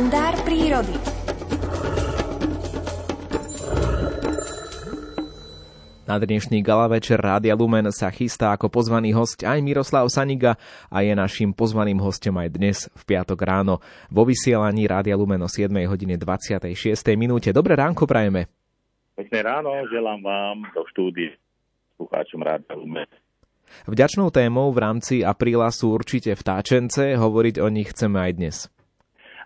kalendár prírody. Na dnešný gala večer Rádia Lumen sa chystá ako pozvaný host aj Miroslav Saniga a je našim pozvaným hostom aj dnes v piatok ráno vo vysielaní Rádia Lumen o 7 hodine 26. minúte. Dobré ránko prajeme. Pekné ráno, želám vám do štúdie slucháčom Rádia Lumen. Vďačnou témou v rámci apríla sú určite vtáčence, hovoriť o nich chceme aj dnes.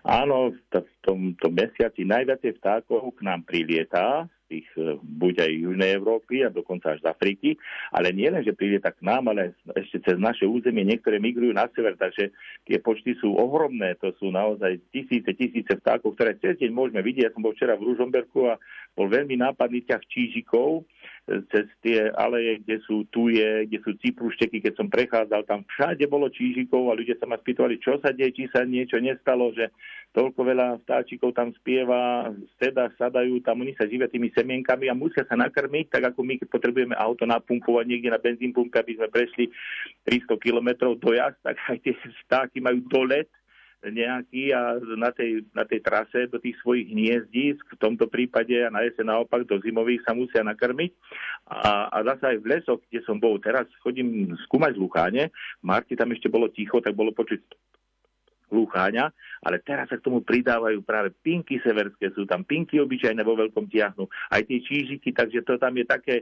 Áno, v tomto mesiaci najviacej vtákov k nám prilietá tých e, buď aj Južnej Európy a dokonca až z Afriky, ale nie len, že príde tak k nám, ale ešte cez naše územie niektoré migrujú na sever, takže tie počty sú ohromné, to sú naozaj tisíce, tisíce vtákov, ktoré cez deň môžeme vidieť. Ja som bol včera v Ružomberku a bol veľmi nápadný ťah čížikov, cez tie aleje, kde sú tuje, kde sú ciprušteky, keď som prechádzal, tam všade bolo čížikov a ľudia sa ma spýtovali, čo sa deje, či sa niečo nestalo, že toľko veľa vtáčikov tam spieva, teda sadajú, tam oni sa živia tými semienkami a musia sa nakrmiť, tak ako my, potrebujeme auto napumpovať niekde na benzín pumpe, aby sme prešli 300 kilometrov dojazd, tak aj tie vtáky majú dolet, nejaký a na tej, na tej trase do tých svojich hniezdíc, v tomto prípade a na jeseň naopak do zimových sa musia nakrmiť. A, a zase aj v lesoch, kde som bol teraz, chodím skúmať z Lucháne, v Marti tam ešte bolo ticho, tak bolo počuť lúcháňa, ale teraz sa k tomu pridávajú práve pinky severské, sú tam pinky obyčajné vo veľkom tiahnu, aj tie čížiky, takže to tam je také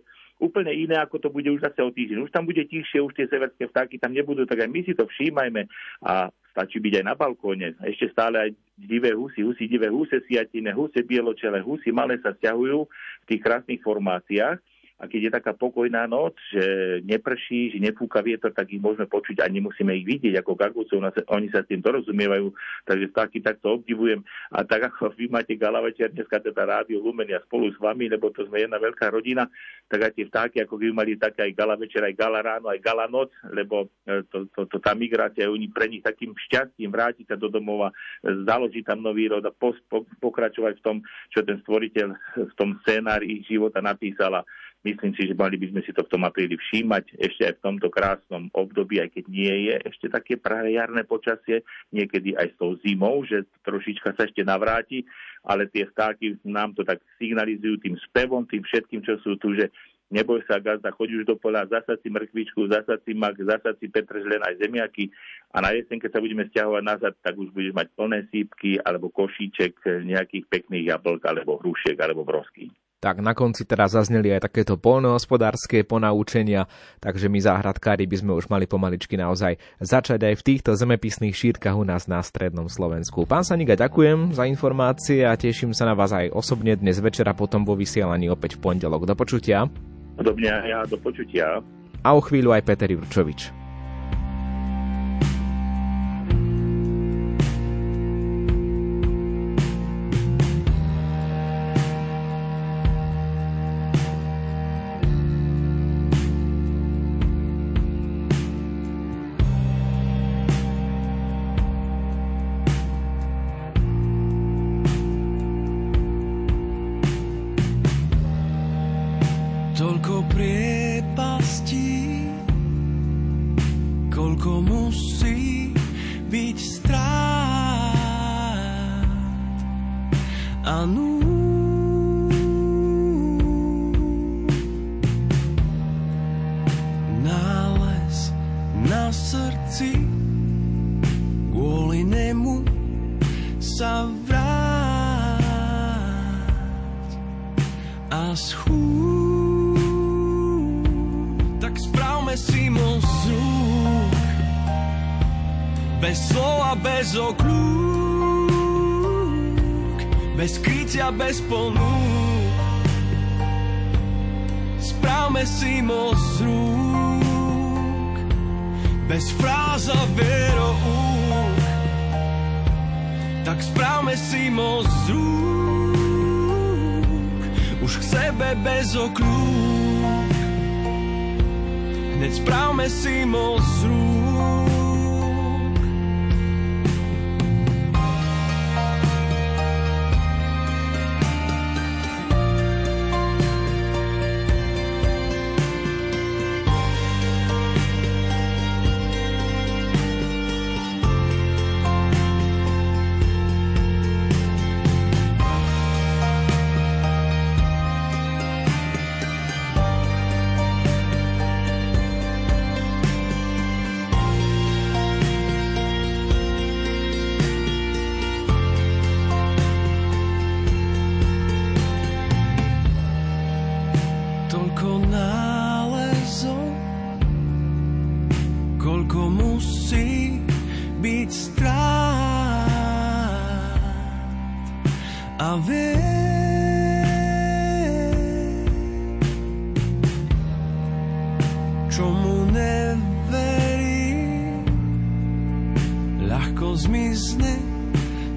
úplne iné, ako to bude už zase o týždeň. Už tam bude tichšie, už tie severské vtáky tam nebudú, tak aj my si to všímajme a stačí byť aj na balkóne. Ešte stále aj divé husy, husy divé huse siatine, huse bieločele, husy malé sa stiahujú v tých krásnych formáciách a keď je taká pokojná noc, že neprší, že nefúka vietor, tak ich môžeme počuť a nemusíme ich vidieť ako gagúcov, oni sa s tým dorozumievajú, takže taký takto obdivujem. A tak ako vy máte gala večer, dneska teda rádio Lumen, ja spolu s vami, lebo to sme jedna veľká rodina, tak aj tie vtáky, ako vy mali také aj gala večer, aj gala ráno, aj gala noc, lebo e, to, to, to, tá migrácia oni pre nich takým šťastím vrátiť sa do domova, založiť tam nový rod a pos, po, pokračovať v tom, čo ten stvoriteľ v tom scénári ich života napísala. Myslím si, že mali by sme si to v tom apríli všímať ešte aj v tomto krásnom období, aj keď nie je ešte také práve jarné počasie, niekedy aj s tou zimou, že trošička sa ešte navráti, ale tie vtáky nám to tak signalizujú tým spevom, tým všetkým, čo sú tu, že neboj sa gazda, choď už do pola, zasad si mrkvičku, zasad si mak, zasad si petržlen aj zemiaky a na jeseň, keď sa budeme stiahovať nazad, tak už budeš mať plné sípky alebo košíček nejakých pekných jablk alebo hrušiek alebo brosky. Tak na konci teraz zazneli aj takéto polnohospodárske ponaučenia, takže my záhradkári by sme už mali pomaličky naozaj začať aj v týchto zemepisných šírkach u nás na strednom Slovensku. Pán Saniga, ďakujem za informácie a teším sa na vás aj osobne dnes večera potom vo vysielaní opäť v pondelok. Do počutia. Podobne ja, do počutia. A o chvíľu aj Peter Jurčovič. A nú. Nález na srdci kvôli nemu sa vráť. A schúť si mu z rúk Bez slova, bez oklúk Bez krytia, bez ponúk Správme si mo z rúk. Bez fráza veroúk Tak správme si mo z rúk. Už k sebe bez oklúk. Hneď správme si moc rúk. koľko nálezov, koľko musí byť strát. A viem, čomu neverím, ľahko zmizne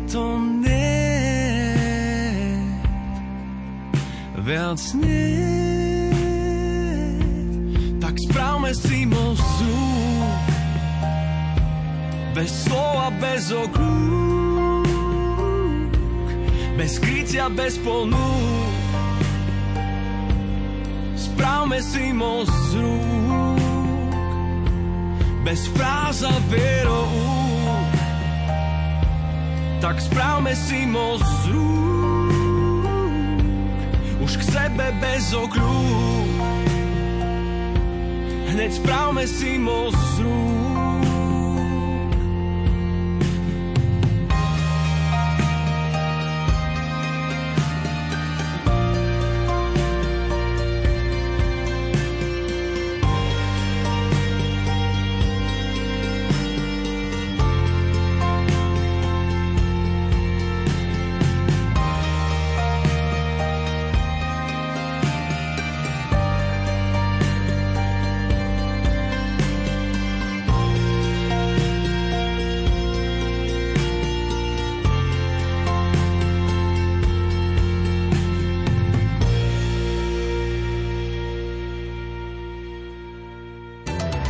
to nie. Viac nie. Tak správme si most z rúk, bez slova, bez oklúk, bez krytia, bez ponúk. Správme si z rúk, bez fráz a vierou. Tak správme si z rúk, už k sebe bez okľúk. Hneď správme si most z rúk